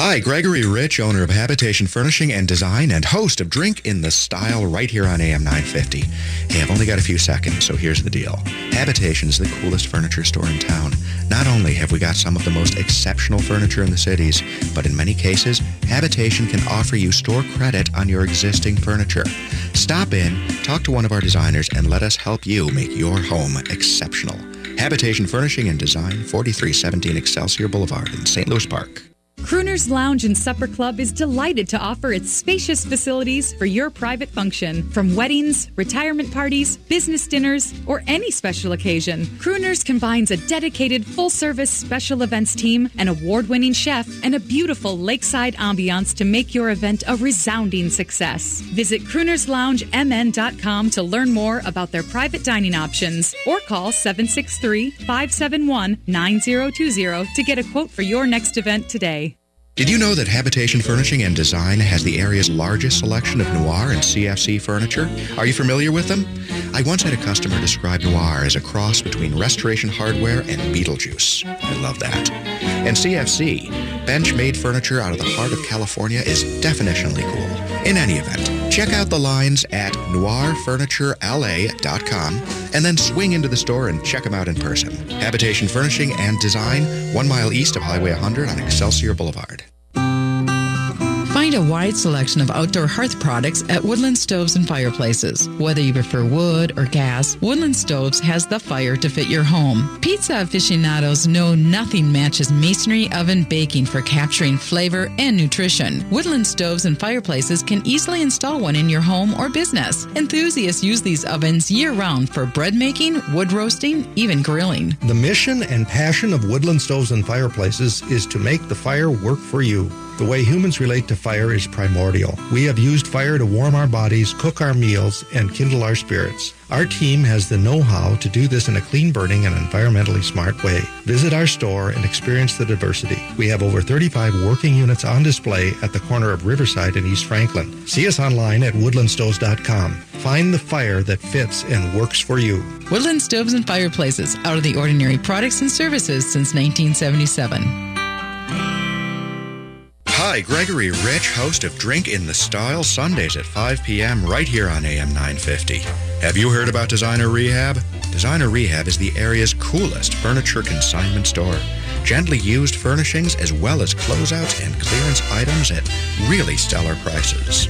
Hi, Gregory Rich, owner of Habitation Furnishing and Design and host of Drink in the Style right here on AM 950. Hey, I've only got a few seconds, so here's the deal. Habitation is the coolest furniture store in town. Not only have we got some of the most exceptional furniture in the cities, but in many cases, Habitation can offer you store credit on your existing furniture. Stop in, talk to one of our designers, and let us help you make your home exceptional. Habitation Furnishing and Design, 4317 Excelsior Boulevard in St. Louis Park. Crooner's Lounge and Supper Club is delighted to offer its spacious facilities for your private function. From weddings, retirement parties, business dinners, or any special occasion, Crooners combines a dedicated full service special events team, an award winning chef, and a beautiful lakeside ambiance to make your event a resounding success. Visit croonersloungemn.com to learn more about their private dining options or call 763 571 9020 to get a quote for your next event today. Did you know that Habitation Furnishing and Design has the area's largest selection of noir and CFC furniture? Are you familiar with them? I once had a customer describe noir as a cross between restoration hardware and Beetlejuice. I love that. And CFC, bench-made furniture out of the heart of California, is definitionally cool. In any event, check out the lines at noirfurniturela.com and then swing into the store and check them out in person. Habitation Furnishing and Design, one mile east of Highway 100 on Excelsior Boulevard. Find a wide selection of outdoor hearth products at Woodland Stoves and Fireplaces. Whether you prefer wood or gas, Woodland Stoves has the fire to fit your home. Pizza aficionados know nothing matches masonry oven baking for capturing flavor and nutrition. Woodland Stoves and Fireplaces can easily install one in your home or business. Enthusiasts use these ovens year round for bread making, wood roasting, even grilling. The mission and passion of Woodland Stoves and Fireplaces is to make the fire work for you. The way humans relate to fire is primordial. We have used fire to warm our bodies, cook our meals, and kindle our spirits. Our team has the know-how to do this in a clean burning and environmentally smart way. Visit our store and experience the diversity. We have over 35 working units on display at the corner of Riverside and East Franklin. See us online at woodlandstoves.com. Find the fire that fits and works for you. Woodland Stoves and Fireplaces, out of the ordinary products and services since 1977. Hi, Gregory Rich, host of Drink in the Style Sundays at 5 p.m. right here on AM 950. Have you heard about Designer Rehab? Designer Rehab is the area's coolest furniture consignment store. Gently used furnishings as well as closeouts and clearance items at really stellar prices.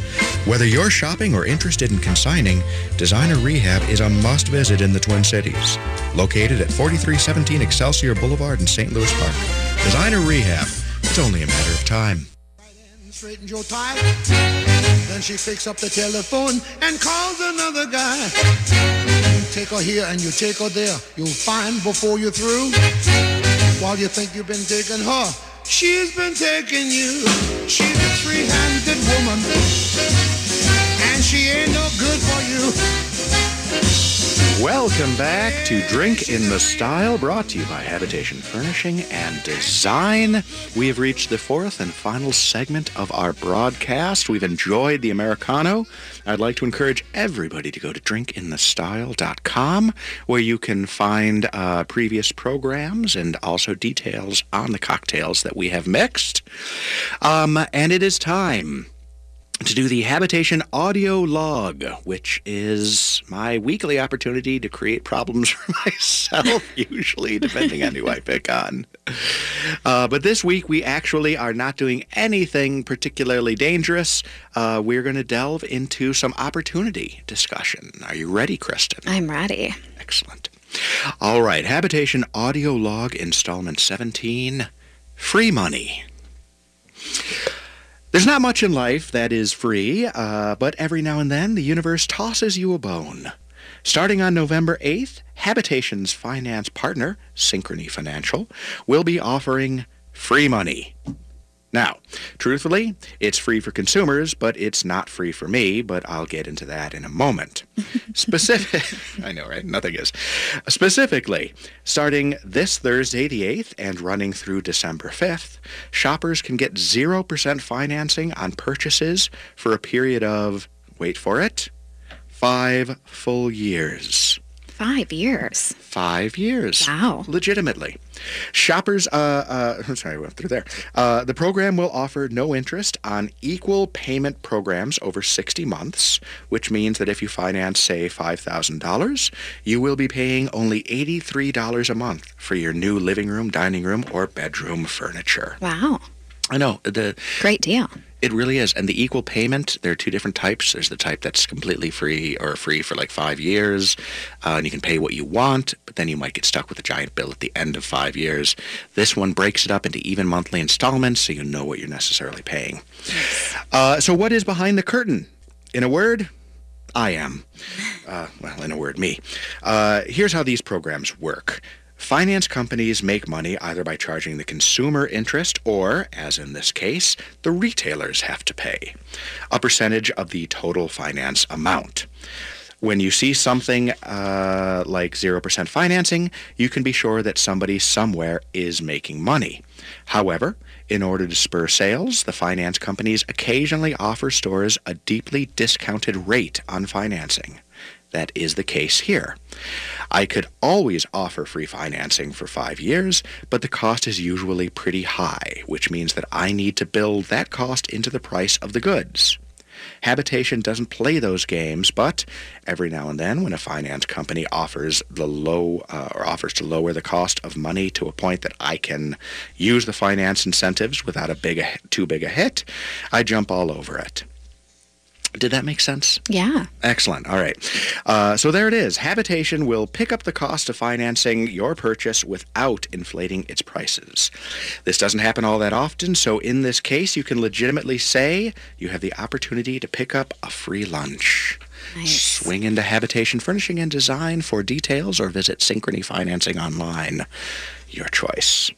Whether you're shopping or interested in consigning, Designer Rehab is a must visit in the Twin Cities. Located at 4317 Excelsior Boulevard in St. Louis Park. Designer Rehab. It's only a matter of time. Straightens your tie. Then she picks up the telephone and calls another guy. You take her here and you take her there. You'll find before you're through. While you think you've been taking her, she's been taking you. She's a three-handed woman. And she ain't no good for you. Welcome back to Drink in the Style, brought to you by Habitation Furnishing and Design. We have reached the fourth and final segment of our broadcast. We've enjoyed the Americano. I'd like to encourage everybody to go to drinkinthestyle.com where you can find uh, previous programs and also details on the cocktails that we have mixed. Um, and it is time to do the habitation audio log, which is my weekly opportunity to create problems for myself, usually, depending on who I pick on. Uh, but this week, we actually are not doing anything particularly dangerous. Uh, we're going to delve into some opportunity discussion. Are you ready, Kristin? I'm ready. Excellent. All right, Habitation Audio Log Installment 17 Free Money. There's not much in life that is free, uh, but every now and then the universe tosses you a bone. Starting on November 8th, Habitation's finance partner, Synchrony Financial, will be offering free money. Now, truthfully, it's free for consumers, but it's not free for me, but I'll get into that in a moment. Specific, I know, right? Nothing is. Specifically, starting this Thursday the 8th and running through December 5th, shoppers can get 0% financing on purchases for a period of, wait for it, five full years. Five years. Five years. Wow. Legitimately. Shoppers, uh, uh, I'm sorry, I went through there. Uh, the program will offer no interest on equal payment programs over 60 months, which means that if you finance, say, $5,000, you will be paying only $83 a month for your new living room, dining room, or bedroom furniture. Wow. I know. The Great deal. It really is. And the equal payment, there are two different types. There's the type that's completely free or free for like five years, uh, and you can pay what you want, but then you might get stuck with a giant bill at the end of five years. This one breaks it up into even monthly installments so you know what you're necessarily paying. Uh, so, what is behind the curtain? In a word, I am. Uh, well, in a word, me. Uh, here's how these programs work. Finance companies make money either by charging the consumer interest or, as in this case, the retailers have to pay a percentage of the total finance amount. When you see something uh, like 0% financing, you can be sure that somebody somewhere is making money. However, in order to spur sales, the finance companies occasionally offer stores a deeply discounted rate on financing. That is the case here. I could always offer free financing for five years, but the cost is usually pretty high, which means that I need to build that cost into the price of the goods. Habitation doesn't play those games, but every now and then, when a finance company offers the low uh, or offers to lower the cost of money to a point that I can use the finance incentives without a big too big a hit, I jump all over it. Did that make sense? Yeah. Excellent. All right. Uh, so there it is. Habitation will pick up the cost of financing your purchase without inflating its prices. This doesn't happen all that often, so in this case, you can legitimately say you have the opportunity to pick up a free lunch. Nice. Swing into Habitation Furnishing and Design for details or visit Synchrony Financing online. Your choice.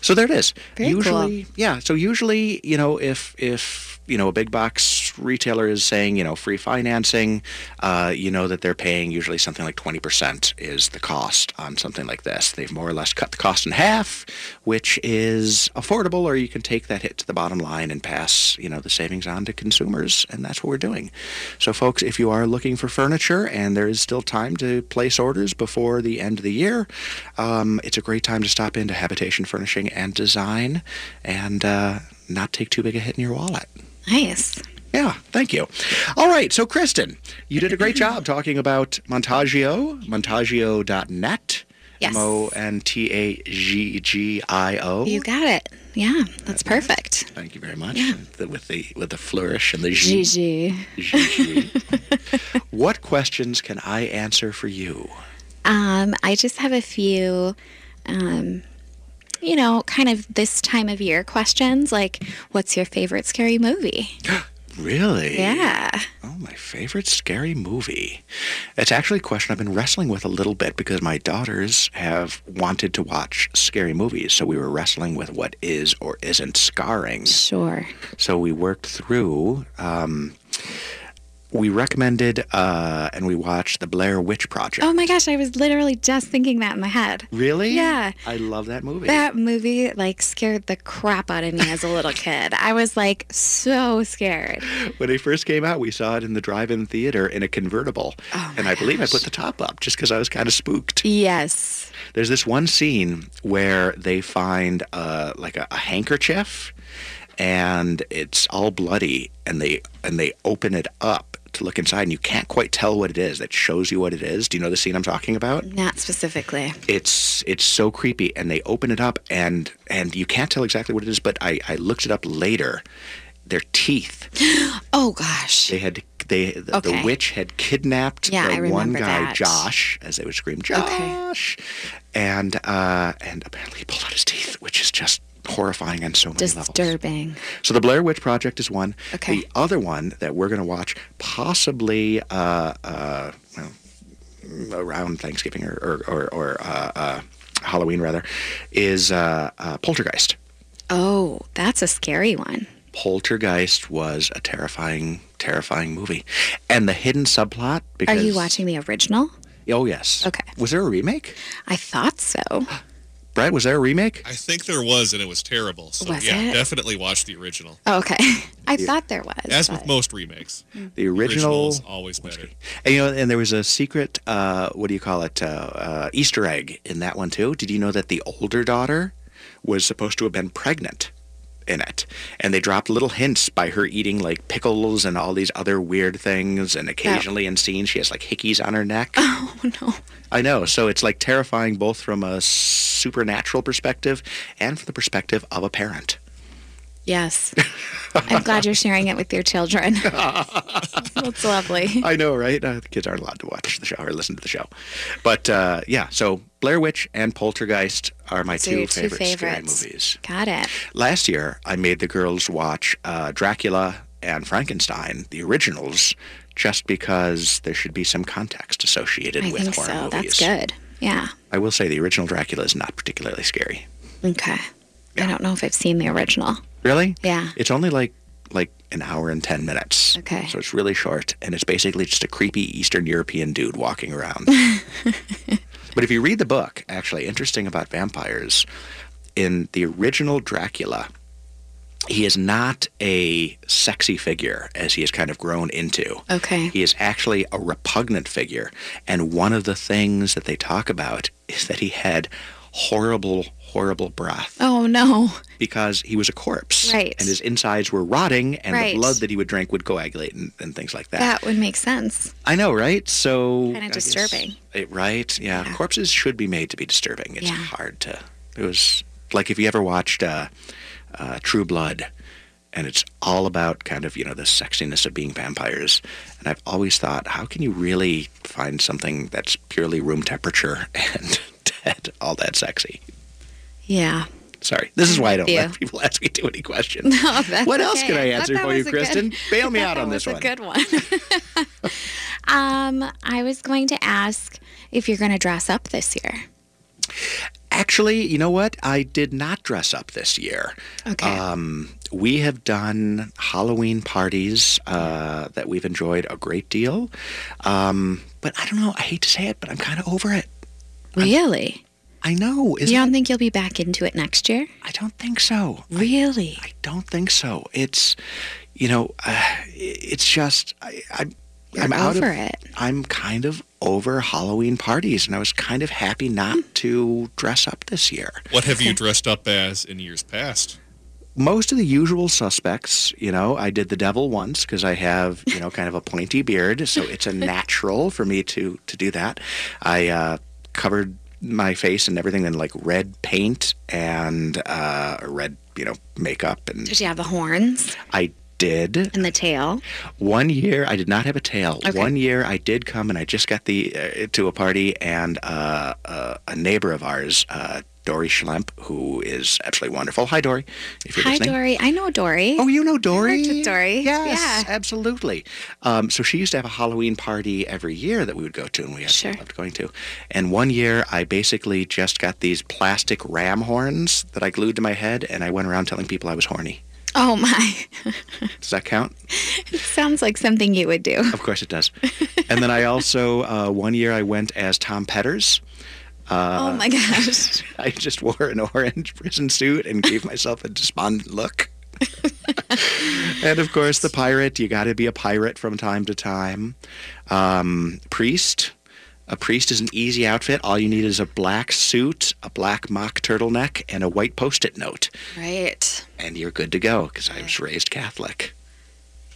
So there it is. Very cool. usually, yeah. So usually, you know, if if you know a big box retailer is saying you know free financing, uh, you know that they're paying usually something like twenty percent is the cost on something like this. They've more or less cut the cost in half, which is affordable, or you can take that hit to the bottom line and pass you know the savings on to consumers, and that's what we're doing. So, folks, if you are looking for furniture and there is still time to place orders before the end of the year, um, it's a great time to stop into Habitation Furnishing and Design and uh, not take too big a hit in your wallet. Nice. Yeah, thank you. All right, so Kristin, you did a great job talking about Montaggio, montaggio.net. Yes. M O N T A G G I O. You got it. Yeah, that's perfect. Thank you very much. The- with the with the flourish and the G. Gigi. Gigi. what questions can I answer for you? Um, I just have a few, um, you know, kind of this time of year questions like, what's your favorite scary movie? Really? Yeah. Oh, my favorite scary movie. It's actually a question I've been wrestling with a little bit because my daughters have wanted to watch scary movies. So we were wrestling with what is or isn't scarring. Sure. So we worked through. Um, we recommended uh, and we watched the Blair Witch Project. Oh my gosh, I was literally just thinking that in my head. Really? Yeah. I love that movie. That movie like scared the crap out of me as a little kid. I was like so scared. when it first came out, we saw it in the drive-in theater in a convertible, Oh and I believe I put the top up just because I was kind of spooked. Yes. There's this one scene where they find uh, like a, a handkerchief, and it's all bloody, and they and they open it up to look inside, and you can't quite tell what it is. That shows you what it is. Do you know the scene I'm talking about? Not specifically. It's it's so creepy, and they open it up, and and you can't tell exactly what it is. But I I looked it up later. Their teeth. Oh gosh. They had they the, Okay. the witch had kidnapped Yeah, the one guy, that. Josh, as they would scream, Josh, Okay. and uh, and apparently he pulled out his teeth, which is just horrifying on so many levels. Disturbing. So the Blair Witch Project is one. Okay. The other one that we're going to watch, possibly uh, uh, well, around Thanksgiving or or, or, or uh, uh, Halloween rather, is uh, uh, Poltergeist. Oh, that's a scary one. Poltergeist was a terrifying, terrifying movie, and the hidden subplot. Are you watching the original? Oh yes. Okay. Was there a remake? I thought so. Brad, was there a remake? I think there was, and it was terrible. So Was yeah, it? definitely watch the original. Oh, okay. I thought there was. As but- with most remakes, The original is always better. And you know, and there was a secret. Uh, what do you call it? Uh, uh, Easter egg in that one too. Did you know that the older daughter was supposed to have been pregnant in it, and they dropped little hints by her eating like pickles and all these other weird things, and occasionally in scenes she has like hickeys on her neck. Oh no. I know. So it's like terrifying both from a supernatural perspective and from the perspective of a parent. Yes. I'm glad you're sharing it with your children. That's lovely. I know, right? Uh, the kids aren't allowed to watch the show or listen to the show. But uh, yeah, so Blair Witch and Poltergeist are my So two favorite scary movies. Got it. Last year, I made the girls watch uh, Dracula and Frankenstein, the originals, just because there should be some context associated I with think horror so. movies. That's good. Yeah. I will say the original Dracula is not particularly scary. Okay. I don't know if I've seen the original. Really? Yeah. It's only like like an hour and 10 minutes. Okay. So it's really short and it's basically just a creepy Eastern European dude walking around. but if you read the book, actually interesting about vampires, in the original Dracula, he is not a sexy figure as he has kind of grown into. Okay. He is actually a repugnant figure. And one of the things that they talk about is that he had horrible, horrible breath Oh no. because he was a corpse. Right. And his insides were rotting, and Right. the blood that he would drink would coagulate and, and things like that. That would make sense. I know, right? So Kinda disturbing. it- right? Yeah. Corpses should be made to be disturbing. It's Yeah. hard to. It was like if you ever watched uh, uh, True Blood, and it's all about kind of you know the sexiness of being vampires. And I've always thought, how can you really find something that's purely room temperature and dead all that sexy? Yeah. Sorry, this is why I don't Yeah. let people ask me too many questions. No, what else okay. can I answer that for you, a good- Kristin? Bail me out on this one. a good one. um, I was going to ask if you're going to dress up this year. Actually, you know what? I did not dress up this year. Okay. Um, we have done Halloween parties uh, that we've enjoyed a great deal. Um, but I don't know. I hate to say it, but I'm kind of over it. Really? I know. you don't think you'll be back into it next year? I don't think so. Really? I don't think so. It's, you know, uh, it's just I, I, You're I'm out over of it. I'm kind of over Halloween parties, and I was kind of happy not to dress up this year. What have you dressed up as in years past? most of the usual suspects, you know, I did the devil once because I have, you know, kind of a pointy beard, so it's a natural for me to to do that. I uh, covered my face and everything in like red paint and uh, red, you know, makeup, and Did you have the horns I did. and the tail? One year I did not have a tail. Okay. One year I did come and I just got the uh, to a party and uh, uh, a neighbor of ours, uh, Dory Schlemp, who is absolutely wonderful. Hi, Dory. If you're Hi, listening. Dory. I know Dory. Oh, you know Dory? I Dory. Yes, absolutely. Um, so she used to have a Halloween party every year that we would go to, and we Sure. absolutely loved going to. And one year, I basically just got these plastic ram horns that I glued to my head, and I went around telling people I was horny. Oh my. Does that count? It Sounds like something you would do. Of course it does. and then I also uh, one year I went as Tom Petters. Uh, oh my gosh. I just wore an orange prison suit and gave myself a despondent look. and of course, the pirate. You got to be a pirate from time to time. Um, priest. A priest is an easy outfit. All you need is a black suit, a black mock turtleneck, and a white post-it note, Right. and you're good to go. Because I was raised Catholic.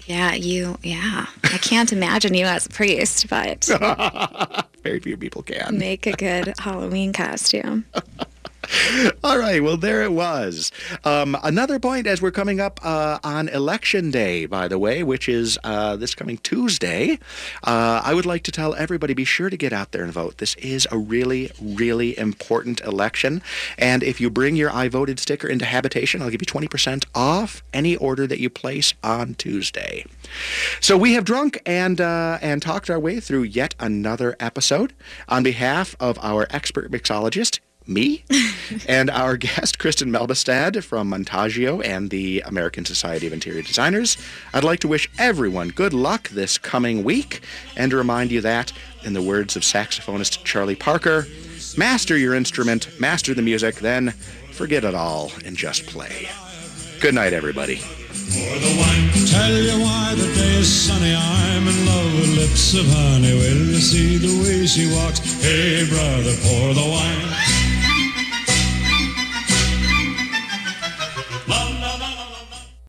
Yeah, you, yeah. I can't imagine you as a priest, but Very few people can. make a good Halloween costume. All right, well, there it was. Um, another point as we're coming up uh, on Election Day, by the way, which is uh, this coming Tuesday. Uh, I would like to tell everybody be sure to get out there and vote. This is a really, really important election. And if you bring your I voted sticker into habitation, I'll give you 20% off any order that you place on Tuesday. So we have drunk and uh, and talked our way through yet another episode. On behalf of our expert mixologist, me, and our guest, Kristin Melbostad from Montaggio and the American Society of Interior Designers, I'd like to wish everyone good luck this coming week and to remind you that, in the words of saxophonist Charlie Parker, master your instrument, master the music, then forget it all and just play. Good night, everybody. Tell you why the day is sunny. I'm in love with lips of honey. Will you see the way she walks? Hey, brother, pour the wine.